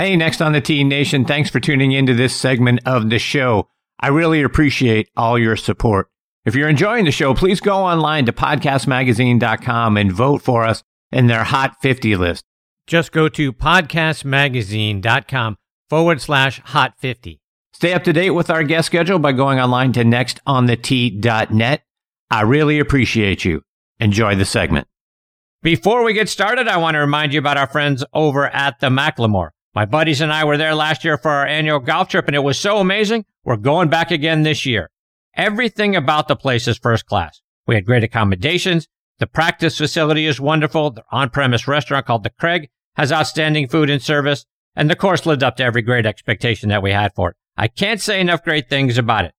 Hey, next on the Tee Nation, thanks for tuning into this segment of the show. I really appreciate all your support. If you're enjoying the show, please go online to podcastmagazine.com and vote for us in their Hot 50 list. Just go to podcastmagazine.com forward slash hot 50. Stay up to date with our guest schedule by going online to nextontheT.net. I really appreciate you. Enjoy the segment. Before we get started, I want to remind you about our friends over at the Maclemore. My buddies and I were there last year for our annual golf trip, and it was so amazing. We're going back again this year. Everything about the place is first class. We had great accommodations. The practice facility is wonderful. The on-premise restaurant called The Craig has outstanding food and service. And the course lived up to every great expectation that we had for it. I can't say enough great things about it.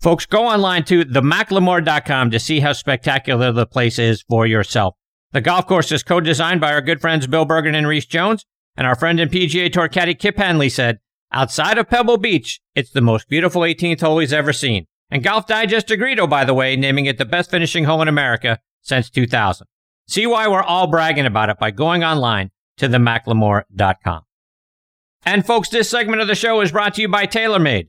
Folks, go online to themaclemore.com to see how spectacular the place is for yourself. The golf course is co-designed by our good friends Bill Bergin and Rees Jones, and our friend and PGA Tour caddy Kip Henley said, outside of Pebble Beach, it's the most beautiful 18th hole he's ever seen. And Golf Digest agreed, oh, by the way, naming it the best finishing hole in America since 2000. See why we're all bragging about it by going online to themaclemore.com. And folks, this segment of the show is brought to you by TaylorMade.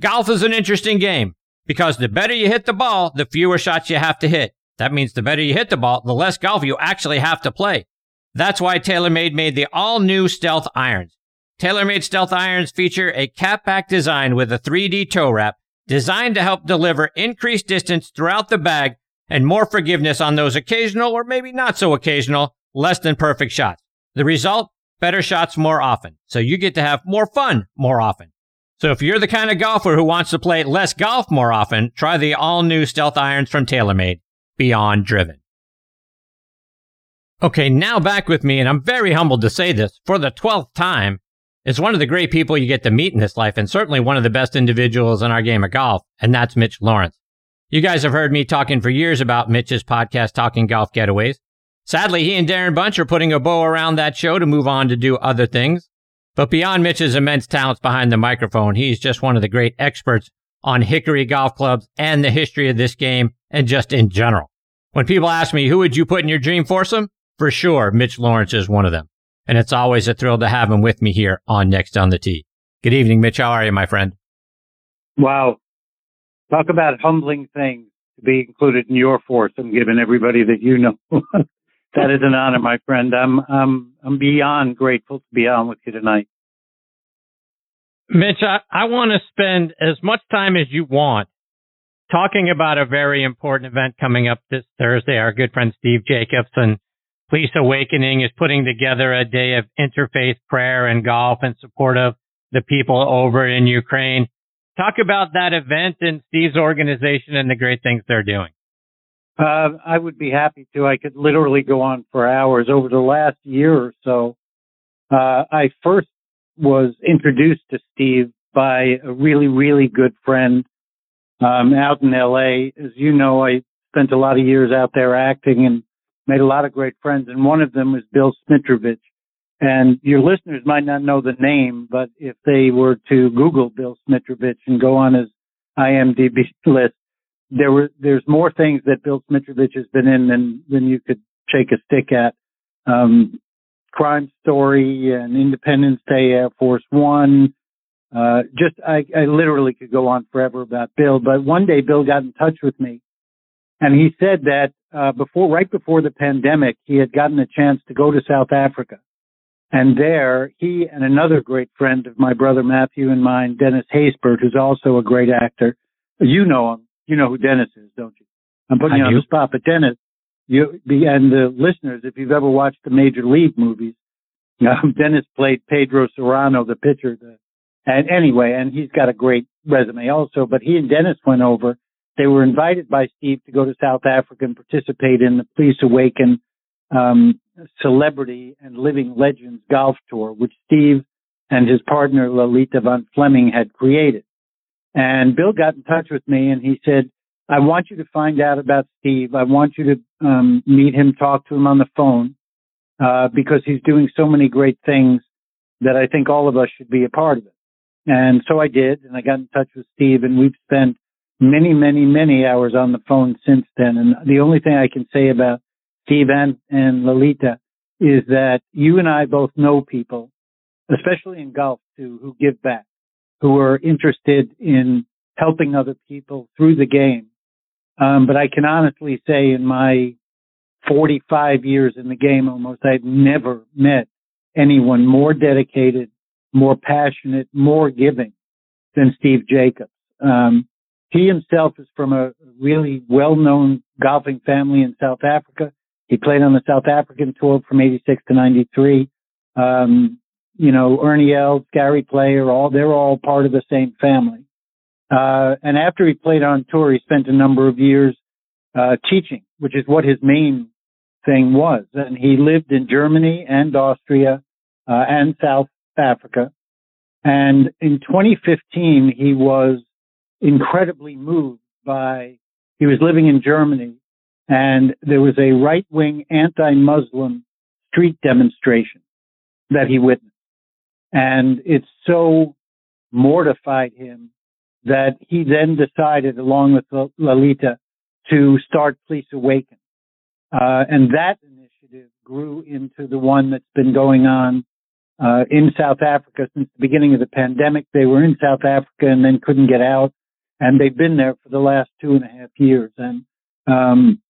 Golf is an interesting game because the better you hit the ball, the fewer shots you have to hit. That means the better you hit the ball, the less golf you actually have to play. That's why TaylorMade made the all new Stealth Irons. TaylorMade Stealth Irons feature a cap-back design with a 3D toe wrap designed to help deliver increased distance throughout the bag and more forgiveness on those occasional or maybe not so occasional less than perfect shots. The result? Better shots more often. So you get to have more fun more often. So if you're the kind of golfer who wants to play less golf more often, try the all new Stealth Irons from TaylorMade. Beyond driven. Okay, now back with me, and I'm very humbled to say this for the 12th time, is one of the great people you get to meet in this life, and certainly one of the best individuals in our game of golf, and that's Mitch Laurance. You guys have heard me talking for years about Mitch's podcast, Talking Golf Getaways. Sadly, he and Darren Bunch are putting a bow around that show to move on to do other things. But beyond Mitch's immense talents behind the microphone, he's just one of the great experts on Hickory golf clubs and the history of this game and just in general. When people ask me, who would you put in your dream foursome? For sure, Mitch Laurance is one of them. And it's always a thrill to have him with me here on Next on the Tee. Good evening, Mitch. How are you, my friend? Wow. Talk about humbling things to be included in your foursome, given everybody that you know. that is an honor, my friend. I'm, I'm, I'm beyond grateful to be on with you tonight. Mitch, I, I want to spend as much time as you want talking about a very important event coming up this Thursday. Our good friend Steve Jacobson Pleace Awakening is putting together a day of interfaith prayer and golf in support of the people over in Ukraine. Talk about that event and Steve's organization and the great things they're doing. Uh, I would be happy to. I could literally go on for hours. Over the last year or so, uh, I first was introduced to Steve by a really, really good friend um, out in LA. As you know, I spent a lot of years out there acting and made a lot of great friends, and one of them was Bill Smitrovich. And your listeners might not know the name, but if they were to Google Bill Smitrovich and go on his IMDb list, there were there's more things that Bill Smitrovich has been in than than you could shake a stick at. Um, Crime Story and Independence Day, Air Force One. Uh, just I, I literally could go on forever about Bill, but one day Bill got in touch with me and he said that uh, before, right before the pandemic, he had gotten a chance to go to South Africa. And there, he and another great friend of my brother Matthew and mine, Dennis Haysbert, who's also a great actor. You know him. You know who Dennis is, don't you? I'm putting I you on do. the spot, but Dennis, you the and the listeners, if you've ever watched the Major League movies, um, Dennis played Pedro Serrano, the pitcher. The, and anyway, and he's got a great resume also. But he and Dennis went over they were invited by Steve to go to South Africa and participate in the Pleace Awaken um, Celebrity and Living Legends Golf Tour, which Steve and his partner Lalita von Fleming had created. And Bill got in touch with me and he said, I want you to find out about Steve. I want you to um, meet him, talk to him on the phone, uh, because he's doing so many great things that I think all of us should be a part of it. And so I did, and I got in touch with Steve, and we've spent many, many, many hours on the phone since then. And the only thing I can say about Steve and, and Lalita is that you and I both know people especially in golf too, who give back, who are interested in helping other people through the game. Um, but I can honestly say in my 45 years in the game almost, I've never met anyone more dedicated, more passionate, more giving than Steve Jacobs. Um, he himself is from a really well-known golfing family in South Africa. He played on the South African tour from 86 to 93. Um, you know, Ernie Els, Gary Player, all, they're all part of the same family. Uh, and after he played on tour, he spent a number of years, uh, teaching, which is what his main thing was. And he lived in Germany and Austria, uh, and South Africa. And in 2015, he was incredibly moved by, he was living in Germany and there was a right wing anti-Muslim street demonstration that he witnessed. And it so mortified him that he then decided, along with Lalita, to start Pleace Awaken. Uh, and that initiative grew into the one that's been going on uh, in South Africa since the beginning of the pandemic. They were in South Africa and then couldn't get out, and they've been there for the last two and a half years. And um,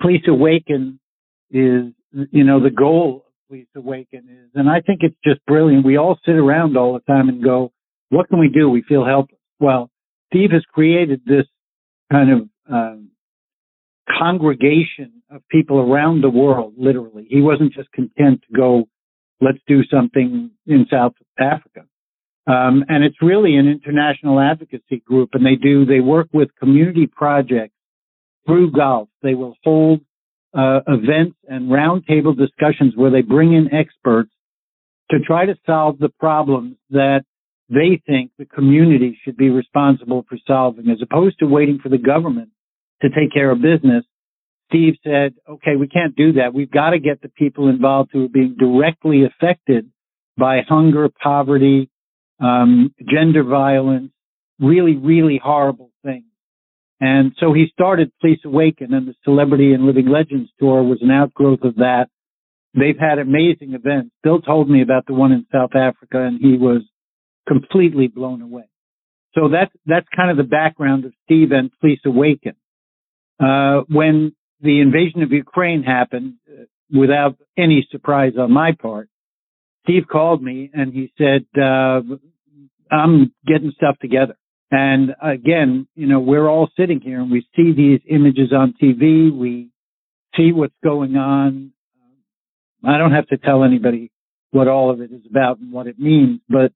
Pleace Awaken is, you know, the goal of Pleace Awaken is, and I think it's just brilliant. We all sit around all the time and go, "What can we do?" We feel helpless. Well, Steve has created this kind of um, congregation of people around the world. Literally, he wasn't just content to go let's do something in South Africa. Um, and it's really an international advocacy group and they do, they work with community projects through golf. They will hold uh, events and roundtable discussions where they bring in experts to try to solve the problems that they think the community should be responsible for solving as opposed to waiting for the government to take care of business. Steve said, okay, we can't do that. We've got to get the people involved who are being directly affected by hunger, poverty, um, gender violence, really, really horrible things. And so he started Pleace Awaken and the Celebrity and Living Legends tour was an outgrowth of that. They've had amazing events. Bill told me about the one in South Africa and he was completely blown away. So that's, that's kind of the background of Steve and Pleace Awaken. Uh, when the invasion of Ukraine happened uh, without any surprise on my part. Steve called me and he said, uh, I'm getting stuff together. And again, you know, we're all sitting here and we see these images on TV. We see what's going on. I don't have to tell anybody what all of it is about and what it means, but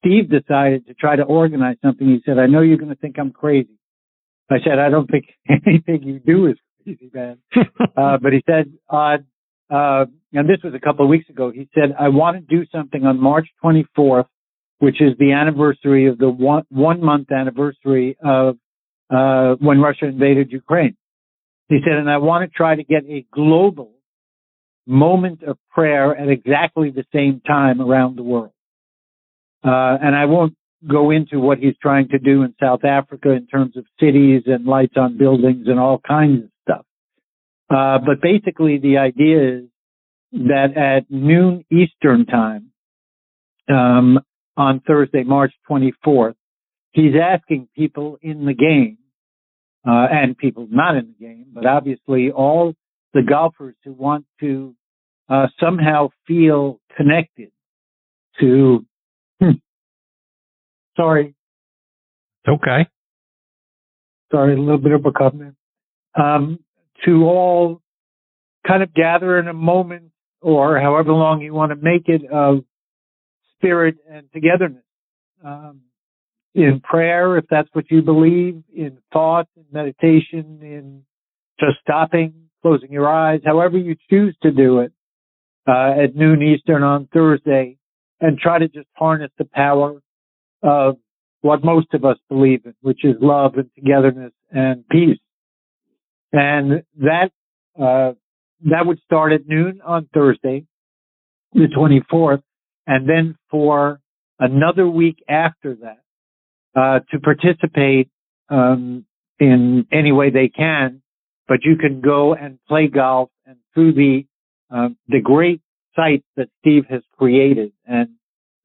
Steve decided to try to organize something. He said, I know you're going to think I'm crazy. I said, I don't think anything you do is crazy, man. uh, but he said, uh, uh, and this was a couple of weeks ago, he said, I want to do something on March 24th, which is the anniversary of the one, one month anniversary of, uh, when Russia invaded Ukraine. He said, and I want to try to get a global moment of prayer at exactly the same time around the world. Uh, and I won't go into what he's trying to do in South Africa in terms of cities and lights on buildings and all kinds of stuff. uh, but basically the idea is that at noon Eastern time, um, on Thursday, March 24th, he's asking people in the game, uh, and people not in the game, but obviously all the golfers who want to, uh, somehow feel connected to, hmm, sorry. Okay. Sorry, a little bit of a comment. Um, to all kind of gather in a moment or however long you want to make it of spirit and togetherness. Um, in prayer, if that's what you believe, in thought, in meditation, in just stopping, closing your eyes, however you choose to do it, uh, at noon Eastern on Thursday, and try to just harness the power of what most of us believe in, which is love and togetherness and peace. And that, uh, that would start at noon on Thursday, the 24th. And then for another week after that, uh, to participate, um, in any way they can, but you can go and play golf and through the, uh, the great sites that Steve has created. And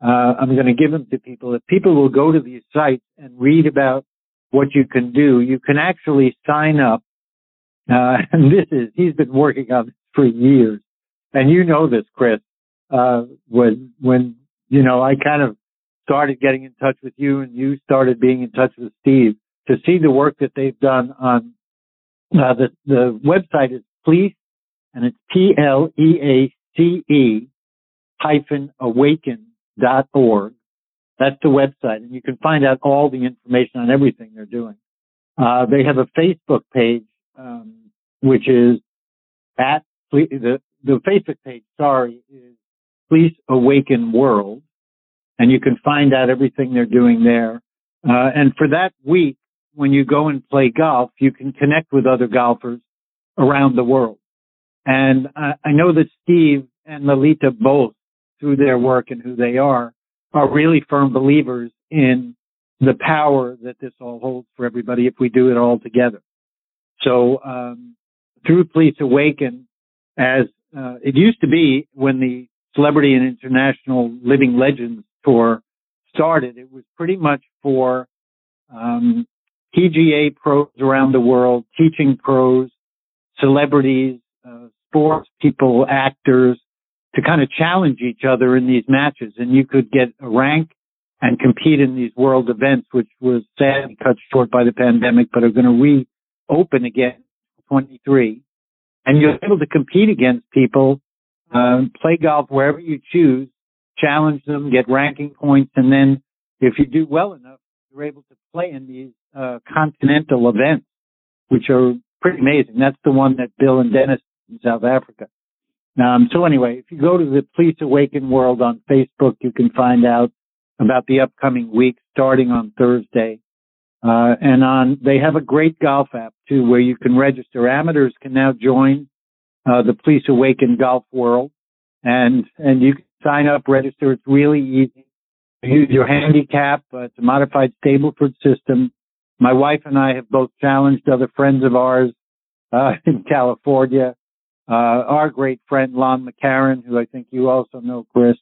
uh, I'm going to give them to people. If people will go to these sites and read about what you can do, you can actually sign up. Uh, and this is, he's been working on this for years. And you know this, Chris, uh, when, when, you know, I kind of started getting in touch with you and you started being in touch with Steve to see the work that they've done on, uh, the, the website is pleace, and it's P-L-E-A-C-E hyphen awaken dot org. That's the website, and you can find out all the information on everything they're doing. Uh, they have a Facebook page, um, which is at the the Facebook page. Sorry, is Pleace Awaken World, and you can find out everything they're doing there. Uh, and for that week, when you go and play golf, you can connect with other golfers around the world. And I, I know that Steve and Lalita both through their work and who they are, are really firm believers in the power that this all holds for everybody if we do it all together. So um, through Pleace Awaken, as uh, it used to be when the Celebrity and International Living Legends tour started, it was pretty much for um, PGA pros around the world, teaching pros, celebrities, uh, sports people, actors, to kind of challenge each other in these matches and you could get a rank and compete in these world events, which was sadly cut short by the pandemic, but are going to reopen again 23. And you're able to compete against people, um, play golf wherever you choose, challenge them, get ranking points, and then if you do well enough, you're able to play in these uh, continental events, which are pretty amazing. That's the one that Bill and Dennis in South Africa. Um, so anyway, if you go to the Pleace Awaken World on Facebook, you can find out about the upcoming week starting on Thursday. Uh, and on, they have a great golf app too where you can register. Amateurs can now join, uh, the Pleace Awaken Golf World and, and you can sign up, register. It's really easy. Use your handicap. Uh, it's a modified Stableford system. My wife and I have both challenged other friends of ours, uh, in California uh, our great friend Lon McEachern, who I think you also know, Chris,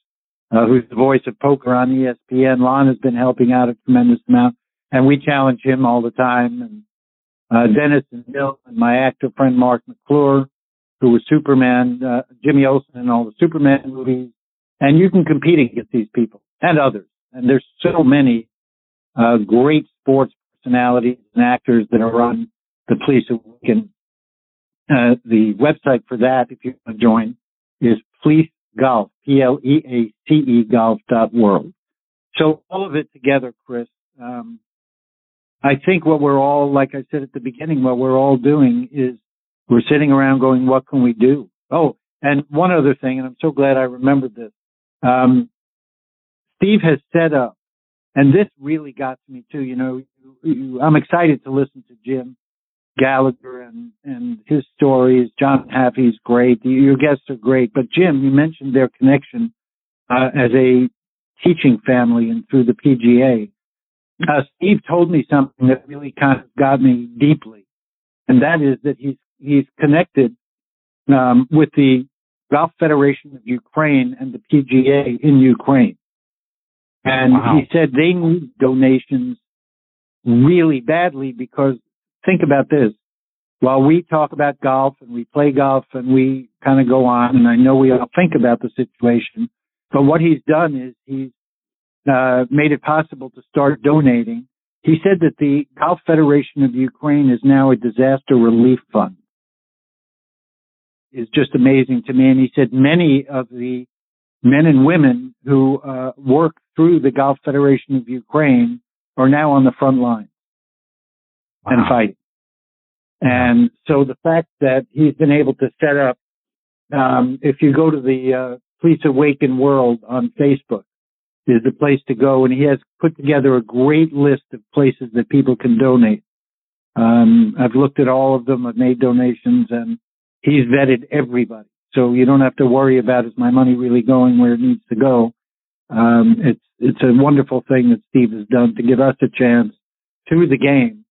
uh, who's the voice of poker on ESPN. Lon has been helping out a tremendous amount, and we challenge him all the time. And uh, Dennis and Bill and my actor friend Marc McClure, who was Superman, uh, Jimmy Olsen in all the Superman movies, and you can compete against these people and others. And there's so many uh, great sports personalities and actors that are on the Pleace Awaken uh, the website for that, if you want to join, is pleace Golf, P-L-E-A-C-E golf dot world. So all of it together, Chris, um, I think what we're all, like I said at the beginning, what we're all doing is we're sitting around going, what can we do? Oh, and one other thing, and I'm so glad I remembered this. Um, Steve has set up, and this really got to me too. You know, I'm excited to listen to Jim Gallagher and, and his stories. John Haffey's great. Your guests are great. But Jim, you mentioned their connection uh, as a teaching family and through the PGA. Uh, Steve told me something that really kind of got me deeply, and that is that he's he's connected um, with the Golf Federation of Ukraine and the PGA in Ukraine, and wow. he said they need donations really badly because think about this. While we talk about golf and we play golf and we kind of go on, and I know we all think about the situation, but what he's done is he's uh, made it possible to start donating. He said that the Golf Federation of Ukraine is now a disaster relief fund. Is just amazing to me. And he said many of the men and women who uh, work through the Golf Federation of Ukraine are now on the front line wow. and fighting. And so the fact that he's been able to set up, um, if you go to the uh, Pleace Awaken World on Facebook, is the place to go. And he has put together a great list of places that people can donate. Um, I've looked at all of them. I've made donations, and he's vetted everybody. So you don't have to worry about is my money really going where it needs to go. Um, it's it's a wonderful thing that Steve has done to give us a chance to the game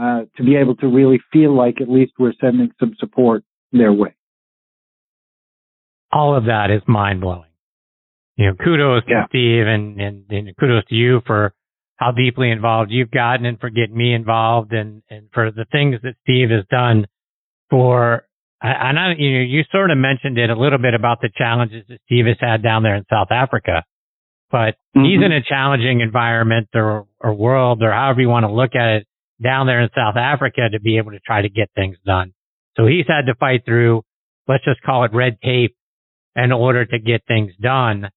uh, to be able to really feel like at least we're sending some support their way. All of that is mind blowing. you know, kudos yeah. to Steve and, and, and kudos to you for how deeply involved you've gotten and for getting me involved and, and for the things that Steve has done for, and I, you know, you sort of mentioned it a little bit about the challenges that Steve has had down there in South Africa, but mm-hmm. he's in a challenging environment or, or world or however you want to look at it down there in South Africa to be able to try to get things done. So he's had to fight through, let's just call it red tape in order to get things done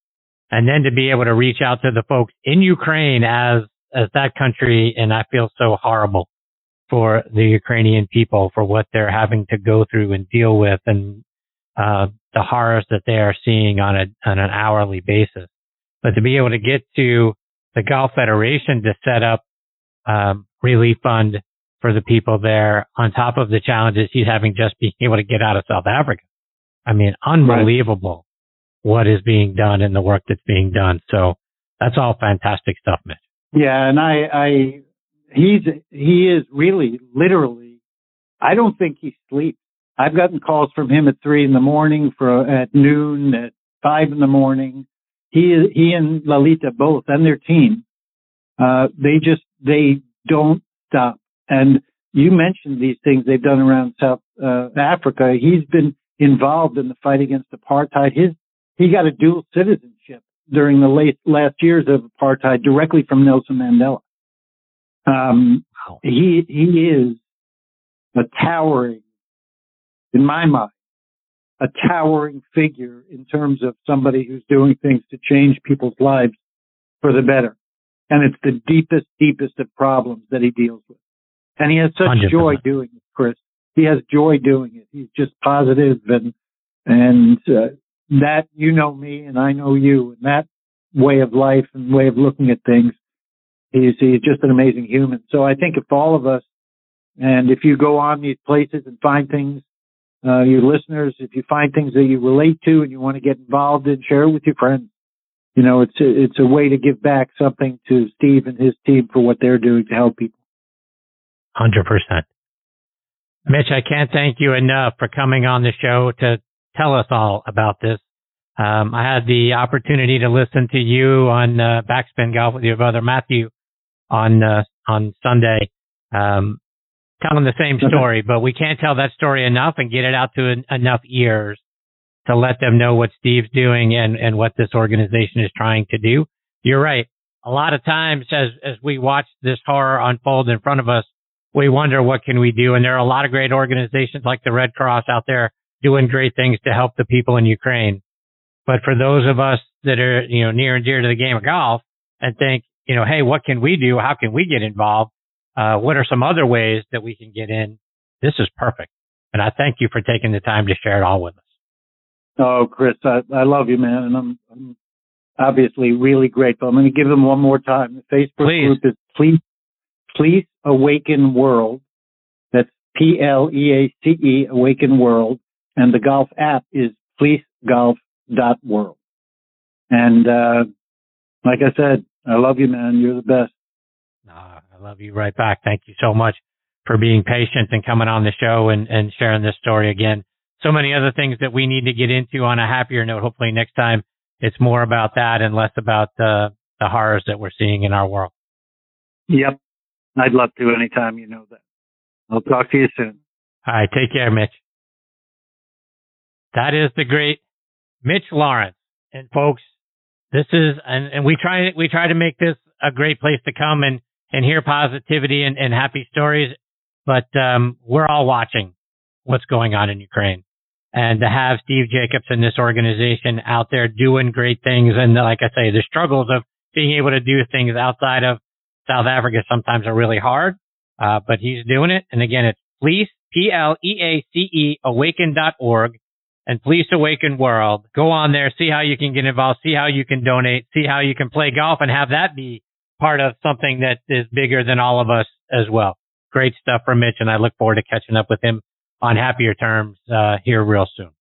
and then to be able to reach out to the folks in Ukraine as as that country, and I feel so horrible for the Ukrainian people for what they're having to go through and deal with, and uh, the horrors that they are seeing on a on an hourly basis. But to be able to get to the Golf Federation to set up um, relief fund for the people there, on top of the challenges he's having just being able to get out of South Africa. I mean, unbelievable what is being done and the work that's being done. So that's all fantastic stuff, Mitch. Yeah, and I, I, he's, he is really, literally, I don't think he sleeps. I've gotten calls from him at three in the morning, for at noon, at five in the morning. He, he and Lalita both and their team, uh, they just, they don't stop. And you mentioned these things they've done around South uh, Africa. He's been involved in the fight against apartheid. His he got a dual citizenship during the late last years of apartheid directly from Nelson Mandela. Um, wow. he he is a towering, in my mind, a towering figure in terms of somebody who's doing things to change people's lives for the better. And it's the deepest, deepest of problems that he deals with. And he has such 100%. joy doing it, Chris. He has joy doing it. He's just positive and, and, uh, that you know me and I know you and that way of life and way of looking at things. He's, he's just an amazing human. So I think if all of us, and if you go on these places and find things, uh, your listeners, if you find things that you relate to and you want to get involved in, share it with your friends. You know, it's a, it's a way to give back something to Steve and his team for what they're doing to help people. Hundred percent. Mitch, I can't thank you enough for coming on the show to tell us all about this. Um, I had the opportunity to listen to you on uh, Backspin Golf with your brother Matthew on uh, on Sunday, um, telling the same story. But we can't tell that story enough and get it out to en- enough ears to let them know what Steve's doing and and what this organization is trying to do. You're right. A lot of times, as as we watch this horror unfold in front of us, we wonder what can we do. And there are a lot of great organizations like the Red Cross out there doing great things to help the people in Ukraine. But for those of us that are, you know, near and dear to the game of golf and think, you know, hey, what can we do? How can we get involved? Uh, what are some other ways that we can get in? This is perfect. And I thank you for taking the time to share it all with us. Oh, Chris, I, I love you, man. And I'm, I'm obviously really grateful. I'm going to give them one more time. The Facebook Please. group is Please, Pleace Awaken World. That's P L E A C E Awaken World and the golf app is pleacegolf.world. And, uh, like I said, I love you, man. You're the best. Uh, I love you right back. Thank you so much for being patient and coming on the show and, and sharing this story again. So many other things that we need to get into on a happier note. Hopefully next time it's more about that and less about the, the horrors that we're seeing in our world. Yep. I'd love to anytime you know that. I'll talk to you soon. All right. Take care, Mitch. That is the great Mitch Laurance. And folks, this is, and, and we try, we try to make this a great place to come and, and hear positivity and, and happy stories. But, um, we're all watching what's going on in Ukraine and to have Steve Jacobs and this organization out there doing great things. And like I say, the struggles of being able to do things outside of South Africa sometimes are really hard. Uh, but he's doing it. And again, it's Pleace, P-L-E-A-C-E, awaken.org and Pleace Awaken World. Go on there, see how you can get involved, see how you can donate, see how you can play golf and have that be part of something that is bigger than all of us as well. Great stuff from Mitch and I look forward to catching up with him on happier terms, uh, here real soon.